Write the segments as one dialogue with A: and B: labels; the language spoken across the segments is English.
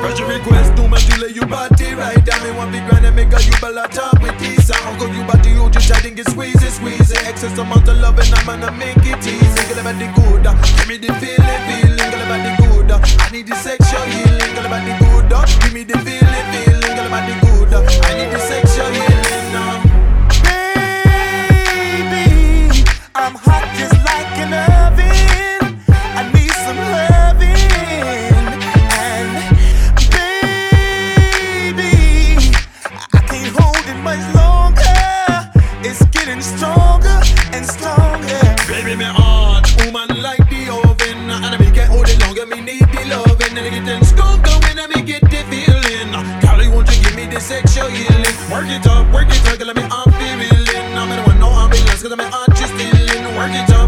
A: Special request, do my delay you body right. Damn me want big grand and make a you bella talk with. I'm go you body you just to get squeeze it. Excess amount of love and I'm gonna make it easy. Girl about the good, uh, give me the feeling, feeling. Girl about the good, uh, I need the sexual healing. Girl about the good, uh, give me the feeling, feeling. Girl about the good, I need the sexual healing. Uh.
B: Baby, I'm hot just like an oven. It's getting stronger and stronger.
A: Baby, me on, woman like the oven. And I make it all the longer, me need the loving. And I get them stronger when I me get the feeling. Golly, won't you give me the sexual healing? Work it up, work it up, let me up the feeling I'm in one no ambulance, cause I'm an artist stealing Work it up,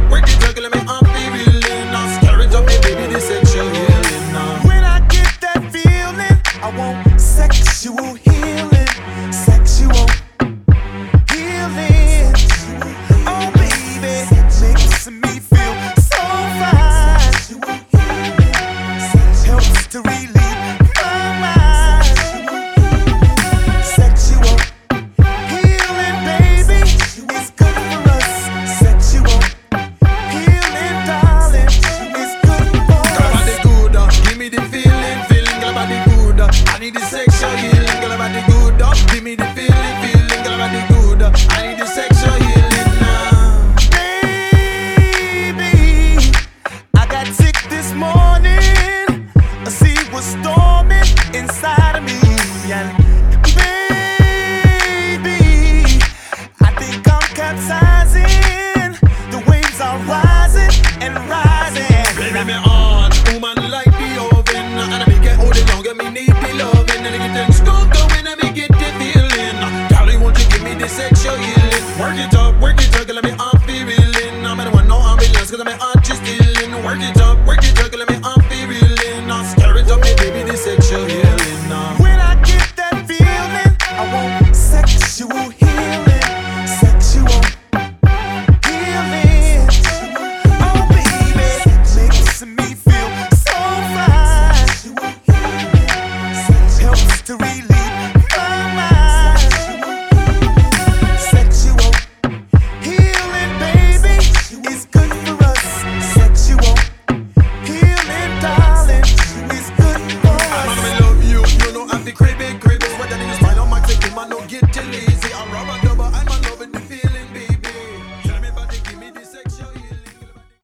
B: sex, show you I'm
A: rubber double.